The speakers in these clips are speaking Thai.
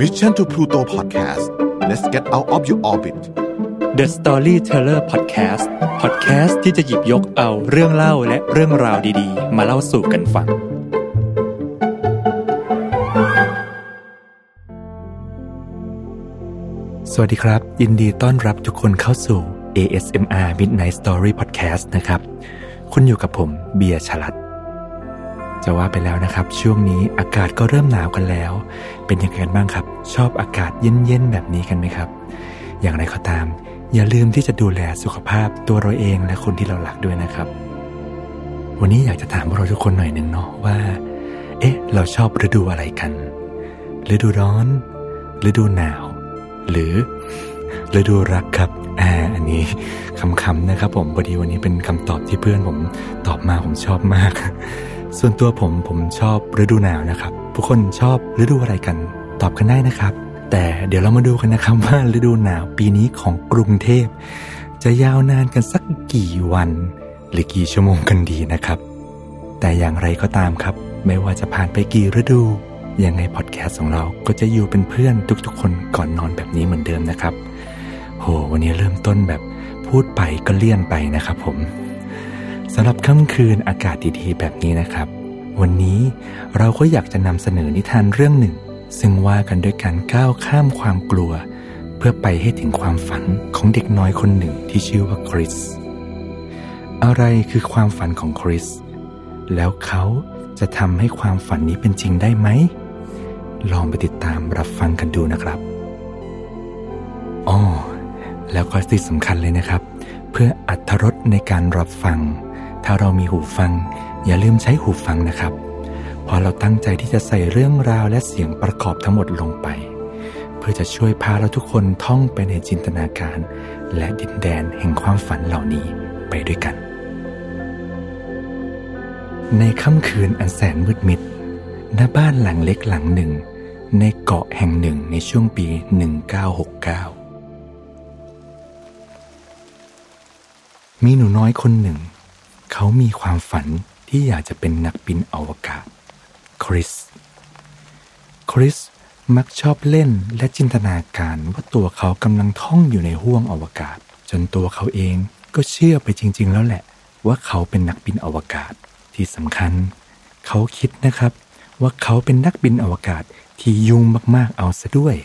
Mission to Pluto Podcast let's get out of your orbit The Storyteller Podcast Podcast ที่จะหยิบยกเอาเรื่องเล่าและเรื่องราวดีๆ มาเล่าสู่กันฟัง สวัสดีครับ ยินดีต้อนรับทุกคนเข้าสู่ ASMR Midnight Story Podcast นะครับ คุณอยู่กับผมเบียร์ฉลัด จะว่าไปแล้วนะครับ ช่วงนี้อากาศก็เริ่มหนาวกันแล้ว เป็นยังไงกันบ้างครับ ชอบอากาศเย็นๆแบบนี้กันไหมครับ อย่างไรก็ตาม อย่าลืมที่จะดูแลสุขภาพตัวเราเองและคนที่เราหลักด้วยนะครับ วันนี้อยากจะถามพวกเราทุกคนหน่อยหนึ่งเนาะว่า เอ๊ะ เราชอบฤดูอะไรกันฤดูร้อนฤดูหนาว หรือฤดูรักครับอ่าอันนี้คำๆนะครับ ผมพอดีวันนี้เป็นคำตอบที่เพื่อนผมตอบมาผมชอบมาก ส่วนตัวผมผมชอบฤดูหนาวนะครับผู้คนชอบฤดูอะไรกัน ตอบกันได้นะครับ แต่เดี๋ยวเรามาดูกันนะครับว่าฤดูหนาวปีนี้ของกรุงเทพ จะยาวนานกันสักกี่วัน หรือกี่ชั่วโมงกันดีนะครับ แต่อย่างไรก็ตามครับ ไม่ว่าจะผ่านไปกี่ฤดูยังไงพอดแคสต์ของเราก็จะอยู่เป็นเพื่อนทุกๆ คนก่อนนอนแบบนี้เหมือนเดิมนะครับ โห วันนี้เริ่มต้นแบบพูดไปก็เลี่ยนไปนะครับผม สำหรับค่ำคืนอากาศดีๆแบบนี้นะครับ วันนี้เราก็อยากจะนำเสนอนิทานเรื่องหนึ่ง ซึ่งว่ากันด้วยการก้าวข้ามความกลัว เพื่อไปให้ถึงความฝันของเด็กน้อยคนหนึ่งที่ชื่อว่าคริส อะไรคือความฝันของคริส แล้วเขาจะทำให้ความฝันนี้เป็นจริงได้ไหม ลองไปติดตามรับฟังกันดูนะครับอ๋อแล้วก็ที่สำคัญเลยนะครับ เพื่ออัธรสในการรับฟัง ถ้าเรามีหูฟัง อย่าลืมใช้หูฟังนะครับพราะเราตั้งใจที่จะใส่เรื่องราวและเสียงประกอบทั้งหมดลงไป เพื่อจะช่วยพาเราทุกคนท่องไปในจินตนาการ และดินแดนแห่งความฝันเหล่านี้ไปด้วยกัน ในค่ำคืนอันแสนมืดมิดณบ้านหลังเล็กหลังหนึ่ง ในเกาะแห่งหนึ่งในช่วงปี 1969 มีหนูน้อยคนหนึ่ง เขามีความฝันที่อยากจะเป็นนักบินอวกาศ คริส คริสมักชอบเล่นและจินตนาการว่าตัวเขากำลังท่องอยู่ในห้วงอวกาศ จนตัวเขาเองก็เชื่อไปจริง ๆ แล้วแหละ ว่าเขาเป็นนักบินอวกาศที่สำคัญ เขาคิดนะครับว่าเขาเป็นนักบินอวกาศที่ยุ่งมากๆเอาซะด้วย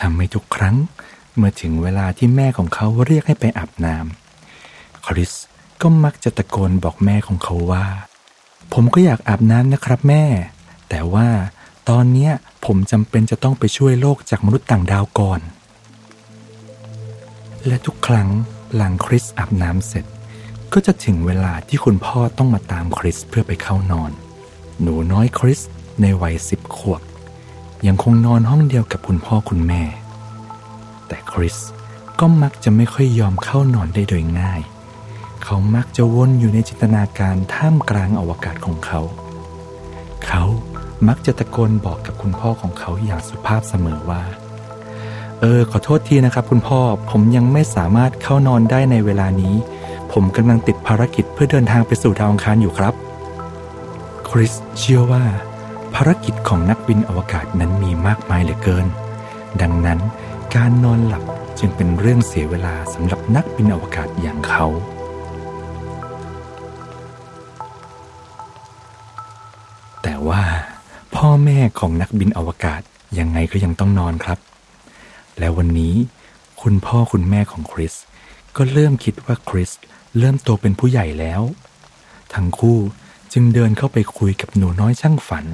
ทำให้ทุกครั้ง เมื่อถึงเวลาที่แม่ของเขาเรียกให้ไปอาบน้ำคริส ก็มักจะตะโกนบอกแม่ของเขาว่า ผมก็อยากอาบน้ำนะครับแม่ แต่ว่าตอนเนี้ผมจำเป็นจะต้องไปช่วยโลกจากมนุษย์ต่างดาวก่อน และทุกครั้งหลังคริสอาบน้ำเสร็จ ก็จะถึงเวลาที่คุณพ่อต้องมาตามคริสเพื่อไปเข้านอน หนูน้อยคริสในวัยสิบขวบ ยังคงนอนห้องเดียวกับคุณพ่อคุณแม่ แต่คริสก็มักจะไม่ค่อยยอมเข้านอนได้โดยง่าย เขามักจะวนอยู่ในจินตนาการท่ามกลางอวกาศของเขา เขามักจะตะโกนบอกกับคุณพ่อของเขาอย่างสุภาพเสมอว่า เออ ขอโทษทีนะครับ คุณพ่อ ผมยังไม่สามารถเข้านอนได้ในเวลานี้ ผมกำลังติดภารกิจเพื่อเดินทางไปสู่ดาวอังคารอยู่ครับ คริสเชื่อว่า ภารกิจของนักบินอวกาศนั้นมีมากมายเหลือเกิน ดังนั้นการนอนหลับจึงเป็นเรื่องเสียเวลาสำหรับนักบินอวกาศอย่างเขา ว่า พ่อแม่ของนักบินอวกาศยังไงก็ยังต้องนอนครับ และวันนี้คุณพ่อคุณแม่ของคริสก็เริ่มคิดว่าคริสเริ่มโตเป็นผู้ใหญ่แล้ว ทั้งคู่จึงเดินเข้าไปคุยกับหนูน้อยช่างฝัน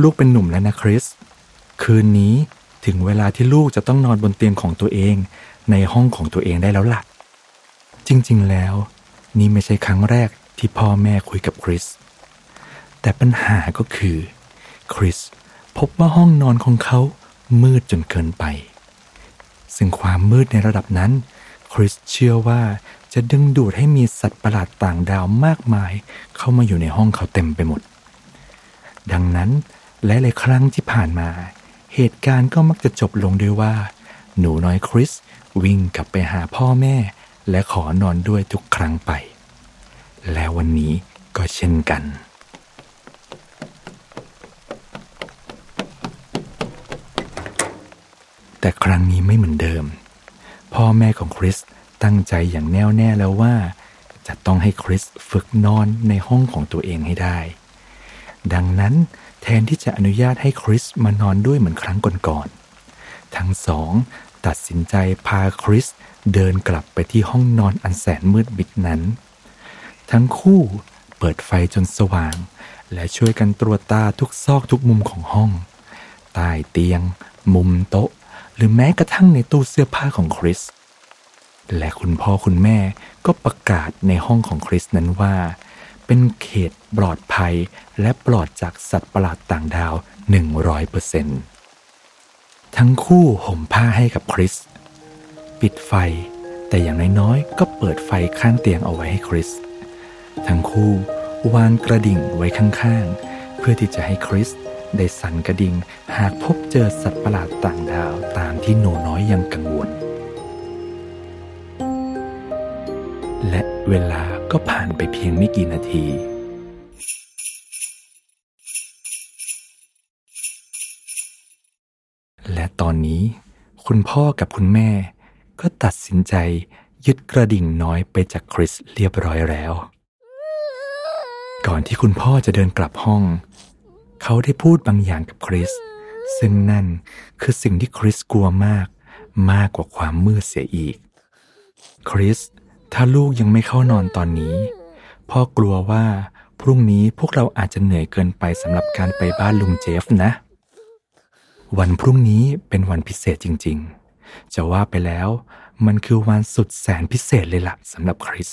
ลูกเป็นหนุ่มแล้วนะคริส คืนนี้ถึงเวลาที่ลูกจะต้องนอนบนเตียงของตัวเองในห้องของตัวเองได้แล้วล่ะ จริงๆแล้ว นี่ไม่ใช่ครั้งแรกที่พ่อแม่คุยกับคริส แต่ปัญหาก็คือ คริสพบว่าห้องนอนของเขามืดจนเกินไป ซึ่งความมืดในระดับนั้น คริสเชื่อว่าจะดึงดูดให้มีสัตว์ประหลาดต่างดาวมากมาย เข้ามาอยู่ในห้องเขาเต็มไปหมด ดังนั้นหลายๆครั้งที่ผ่านมา เหตุการณ์ก็มักจะจบลงด้วยว่า หนูน้อยคริสวิ่งกลับไปหาพ่อแม่ และขอนอนด้วยทุกครั้งไป แล้ววันนี้ก็เช่นกัน แต่ครั้งนี้ไม่เหมือนเดิม พ่อแม่ของคริสตั้งใจอย่างแน่วแน่แล้วว่า จะต้องให้คริสฝึกนอนในห้องของตัวเองให้ได้ ดังนั้นแทนที่จะอนุญาตให้คริสมานอนด้วยเหมือนครั้งก่อนๆทั้งสอง ตัดสินใจพาคริสเดินกลับไปที่ห้องนอนอันแสนมืดมิดนั้น ทั้งคู่เปิดไฟจนสว่าง และช่วยกันตรวจตาทุกซอกทุกมุมของห้อง ใต้เตียง มุมโต๊ะ หรือแม้กระทั่งในตู้เสื้อผ้าของคริส และคุณพ่อคุณแม่ก็ประกาศในห้องของคริสนั้นว่า เป็นเขตปลอดภัยและปลอดจากสัตว์ประหลาดต่างดาว 100% ทั้งคู่ห่มผ้าให้กับคริส ปิดไฟ แต่อย่างน้อยๆก็เปิดไฟข้างเตียงเอาไว้ให้คริส ทั้งคู่วางกระดิ่งไว้ข้างๆ เพื่อที่จะให้คริสได้สั่นกระดิ่งหากพบเจอสัตว์ประหลาดต่างดาวตามที่หนูน้อยยังกังวล และเวลาก็ผ่านไปเพียงไม่กี่นาที ตอนนี้ คุณพ่อกับคุณแม่ ก็ตัดสินใจยึดกระดิ่งน้อยไปจากคริสเรียบร้อยแล้ว ก่อนที่คุณพ่อจะเดินกลับห้อง เขาได้พูดบางอย่างกับคริส ซึ่งนั่นคือสิ่งที่คริสกลัวมาก มากกว่าความมืดเสียอีก คริส ถ้าลูกยังไม่เข้านอนตอนนี้ พ่อกลัวว่าพรุ่งนี้พวกเราอาจจะเหนื่อยเกินไปสำหรับการไปบ้านลุงเจฟนะ วันพรุ่งนี้เป็นวันพิเศษจริง ๆ จะว่าไปแล้วมันคือวันสุดแสนพิเศษเลยล่ะสำหรับคริส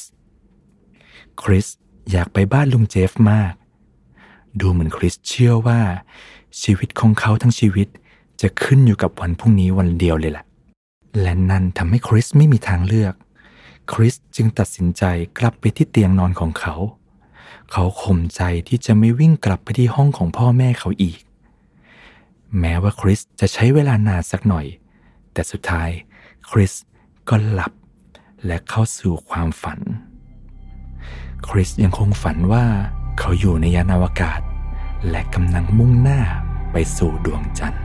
คริสอยากไปบ้านลุงเจฟมาก ดูเหมือนคริสเชื่อว่า ชีวิตของเขาทั้งชีวิตจะขึ้นอยู่กับวันพรุ่งนี้วันเดียวเลยแหละและนั่นทำให้คริสไม่มีทางเลือก คริสจึงตัดสินใจกลับไปที่เตียงนอนของเขา เขาข่มใจที่จะไม่วิ่งกลับไปที่ห้องของพ่อแม่เขาอีก แม้ว่าคริสจะใช้เวลานานสักหน่อย แต่สุดท้ายคริสก็หลับและเข้าสู่ความฝัน คริสยังคงฝันว่าเขาอยู่ในยานอวกาศ และกำลังมุ่งหน้าไปสู่ดวงจันทร์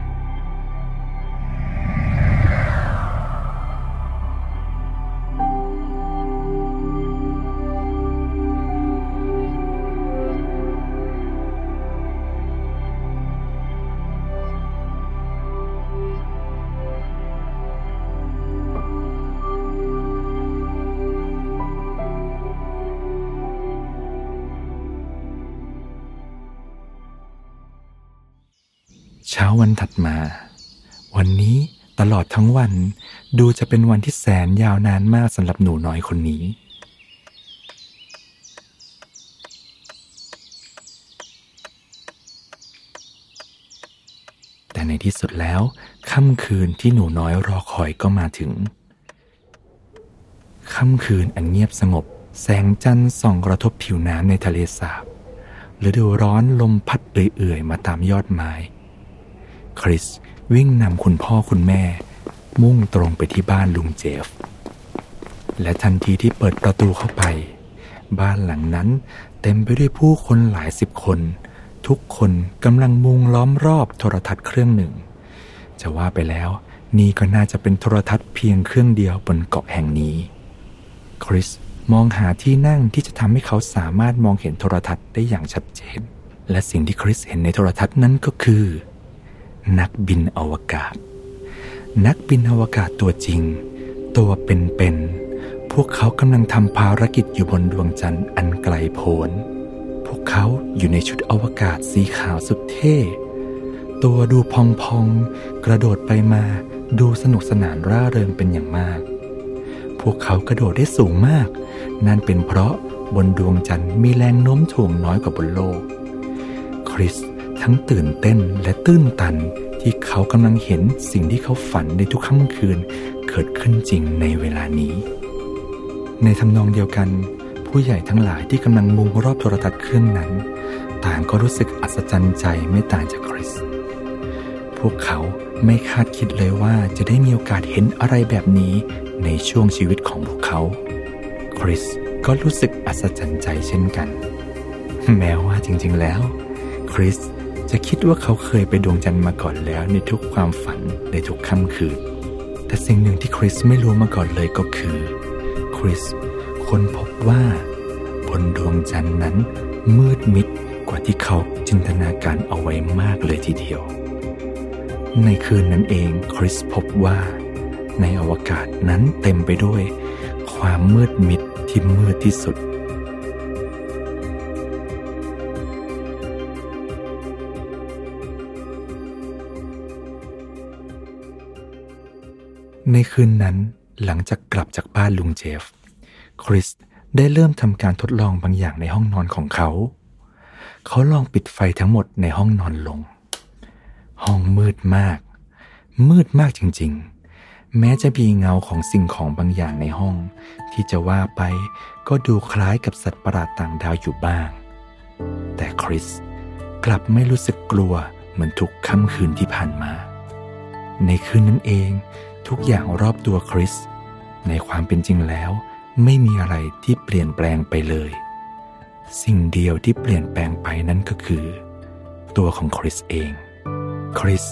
เช้าวันถัดมา วันนี้ตลอดทั้งวันดูจะเป็นวันที่แสนยาวนานมากสำหรับหนูน้อยคนนี้ แต่ในที่สุดแล้วค่ำคืนที่หนูน้อยรอคอยก็มาถึง ค่ำคืนอันเงียบสงบ แสงจันทร์ส่องกระทบผิวน้ำในทะเลสาบฤดูร้อนลมพัดเอื่อยๆมาตามยอดไม้ คริสวิ่งนำคุณพ่อคุณแม่ มุ่งตรงไปที่บ้านลุงเจฟ และทันทีที่เปิดประตูเข้าไป บ้านหลังนั้นเต็มไปด้วยผู้คนหลายสิบคน ทุกคนกำลังมุงล้อมรอบโทรทัศน์เครื่องหนึ่ง จะว่าไปแล้วนี่ก็น่าจะเป็นโทรทัศน์เพียงเครื่องเดียวบนเกาะแห่งนี้ คริสมองหาที่นั่งที่จะทำให้เขาสามารถมองเห็นโทรทัศน์ได้อย่างชัดเจน และสิ่งที่คริสเห็นในโทรทัศน์นั้นก็คือ นักบินอวกาศ นักบินอวกาศตัวจริง ตัวเป็นๆ พวกเขากำลังทำภารกิจอยู่บนดวงจันทร์อันไกลโพ้น พวกเขาอยู่ในชุดอวกาศสีขาวสุดเท่ ตัวดูพองๆ กระโดดไปมาดูสนุกสนานร่าเริงเป็นอย่างมาก พวกเขากระโดดได้สูงมาก นั่นเป็นเพราะบนดวงจันทร์มีแรงโน้มถ่วงน้อยกว่าบนโลก คริส ทั้งตื่นเต้นและตื้นตันที่เขากำลังเห็นสิ่งที่เขาฝันในทุกค่ำคืนเกิดขึ้นจริงในเวลานี้ ในทำนองเดียวกัน ผู้ใหญ่ทั้งหลายที่กำลังมุงรอบโทรทัศน์เครื่องนั้น ต่างก็รู้สึกอัศจรรย์ใจไม่ต่างจากคริส พวกเขาไม่คาดคิดเลยว่าจะได้มีโอกาสเห็นอะไรแบบนี้ในช่วงชีวิตของพวกเขา คริสก็รู้สึกอัศจรรย์ใจเช่นกัน แม้ว่าจริงๆแล้ว คริส จะคิดว่าเขาเคยไปดวงจันทร์มาก่อนแล้วในทุกความฝันในทุกค่ำคืน แต่สิ่งหนึ่งที่คริสไม่รู้มาก่อนเลยก็คือ คริสค้นพบว่า บนดวงจันทร์นั้น มืดมิดกว่าที่เขาจินตนาการเอาไว้มากเลยทีเดียว ในคืนนั้นเองคริสพบว่า ในอวกาศนั้นเต็มไปด้วย ความมืดมิดที่มืดที่สุด ในคืนนั้นหลังจากกลับจากบ้านลุงเจฟ คริสได้เริ่มทำการทดลองบางอย่างในห้องนอนของเขา เขาลองปิดไฟทั้งหมดในห้องนอนลง ห้องมืดมาก มืดมากจริงๆ แม้จะมีเงาของสิ่งของบางอย่างในห้อง ที่จะว่าไปก็ดูคล้ายกับสัตว์ประหลาดต่างดาวอยู่บ้าง แต่คริสกลับไม่รู้สึกกลัวเหมือนทุกค่ำคืนที่ผ่านมา ในคืนนั้นเอง ทุกอย่างรอบตัวคริส ในความเป็นจริงแล้ว ไม่มีอะไรที่เปลี่ยนแปลงไปเลย สิ่งเดียวที่เปลี่ยนแปลงไปนั้นก็คือ ตัวของคริสเอง คริส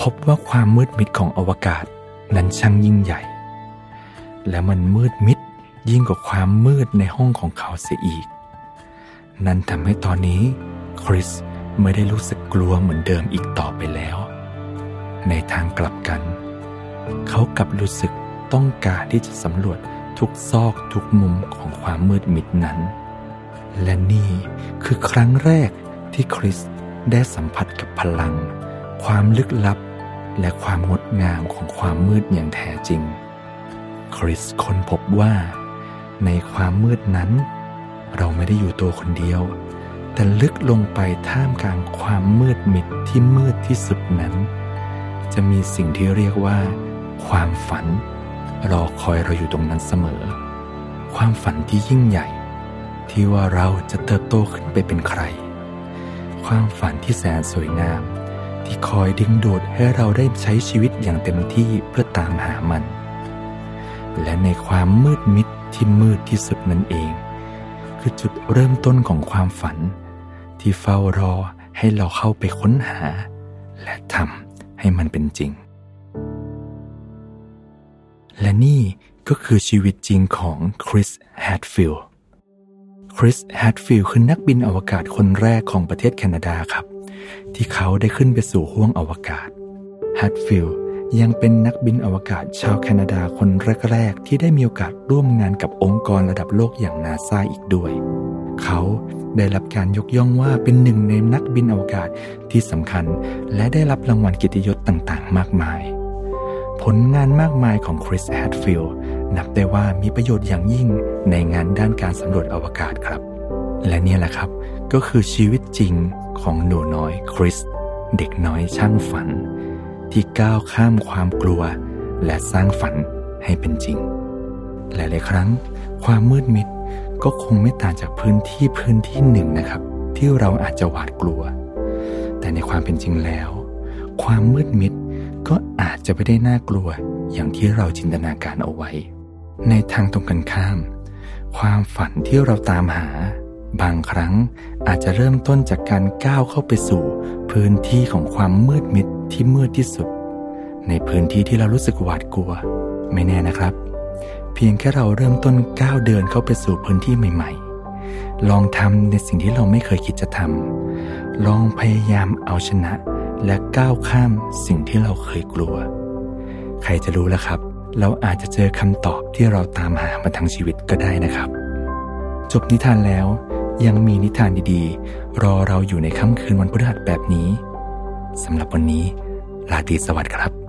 พบว่าความมืดมิดของอวกาศนั้นช่างยิ่งใหญ่ และมันมืดมิดยิ่งกว่าความมืดในห้องของเขาเสียอีก นั่นทำให้ตอนนี้คริสไม่ได้รู้สึกกลัวเหมือนเดิมอีกต่อไปแล้ว ในทางกลับกันเเขากลับรู้สึกต้องการที่จะสำรวจทุกซอกทุกมุมของความมืดมิดนั้น และนี่คือครั้งแรกที่คริสได้สัมผัสกับพลัง ความลึกลับ และความงดงามของความมืดอย่างแท้จริง คริสค้นพบว่า ในความมืดนั้น เราไม่ได้อยู่ตัวคนเดียว แต่ลึกลงไปท่ามกลางความมืดมิดที่มืดที่สุดนั้น จะมีสิ่งที่เรียกว่า ความฝัน รอคอยเราอยู่ตรงนั้นเสมอ ความฝันที่ยิ่งใหญ่ ที่ว่าเราจะเติบโตขึ้นไปเป็นใคร ความฝันที่แสนสวยงาม ที่คอยดึงดูดให้เราได้ใช้ชีวิตอย่างเต็มที่เพื่อตามหามัน และในความมืดมิดที่มืดที่สุดนั่นเอง คือจุดเริ่มต้นของความฝัน ที่เฝ้ารอให้เราเข้าไปค้นหา และทำให้มันเป็นจริง และนี่ก็คือชีวิตจริงของคริสแฮดฟิลด์คริสแฮดฟิลด์คือนักบินอวกาศคนแรกของประเทศแคนาดาครับ ที่เขาได้ขึ้นไปสู่ห้วงอวกาศแฮดฟิลด์ยังเป็นนักบินอวกาศชาวแคนาดาคนแรกๆ ที่ได้มีโอกาสร่วมงานกับองค์กรระดับโลกอย่างนาซาอีกด้วย เขาได้รับการยกย่องว่าเป็นหนึ่งในนักบินอวกาศที่สำคัญ และได้รับรางวัลเกียรติยศต่างๆ มากมาย ผลงานมากมายของคริสแฮดฟิลด์นับได้ว่ามีประโยชน์อย่างยิ่งในงานด้านการสำรวจอวกาศครับ และนี่แหละครับ ก็คือชีวิตจริงของหนูน้อยคริส เด็กน้อยช่างฝัน ที่ก้าวข้ามความกลัว และสร้างฝันให้เป็นจริง หลายๆครั้ง ความมืดมิดก็คงไม่ต่างจากพื้นที่พื้นที่หนึ่งนะครับ ที่เราอาจจะหวาดกลัว แต่ในความเป็นจริงแล้ว ความมืดมิด ก็อาจจะไม่ได้น่ากลัวอย่างที่เราจินตนาการเอาไว้ ในทางตรงกันข้าม ความฝันที่เราตามหา บางครั้งอาจจะเริ่มต้นจากการก้าวเข้าไปสู่ พื้นที่ของความมืดมิดที่มืดที่สุด ในพื้นที่ที่เรารู้สึกหวาดกลัว ไม่แน่นะครับ เพียงแค่เราเริ่มต้นก้าวเดินเข้าไปสู่พื้นที่ใหม่ ๆ ลองทำในสิ่งที่เราไม่เคยคิดจะทำลองพยายามเอาชนะ และก้าวข้ามสิ่งที่เราเคยกลัว ใครจะรู้ล่ะครับ เราอาจจะเจอคำตอบที่เราตามหามาทั้งชีวิตก็ได้นะครับ จบนิทานแล้วยังมีนิทานดีๆ รอเราอยู่ในค่ำคืนวันพฤหัสแบบนี้สำหรับวันนี้ลาตีสวัสดีครับ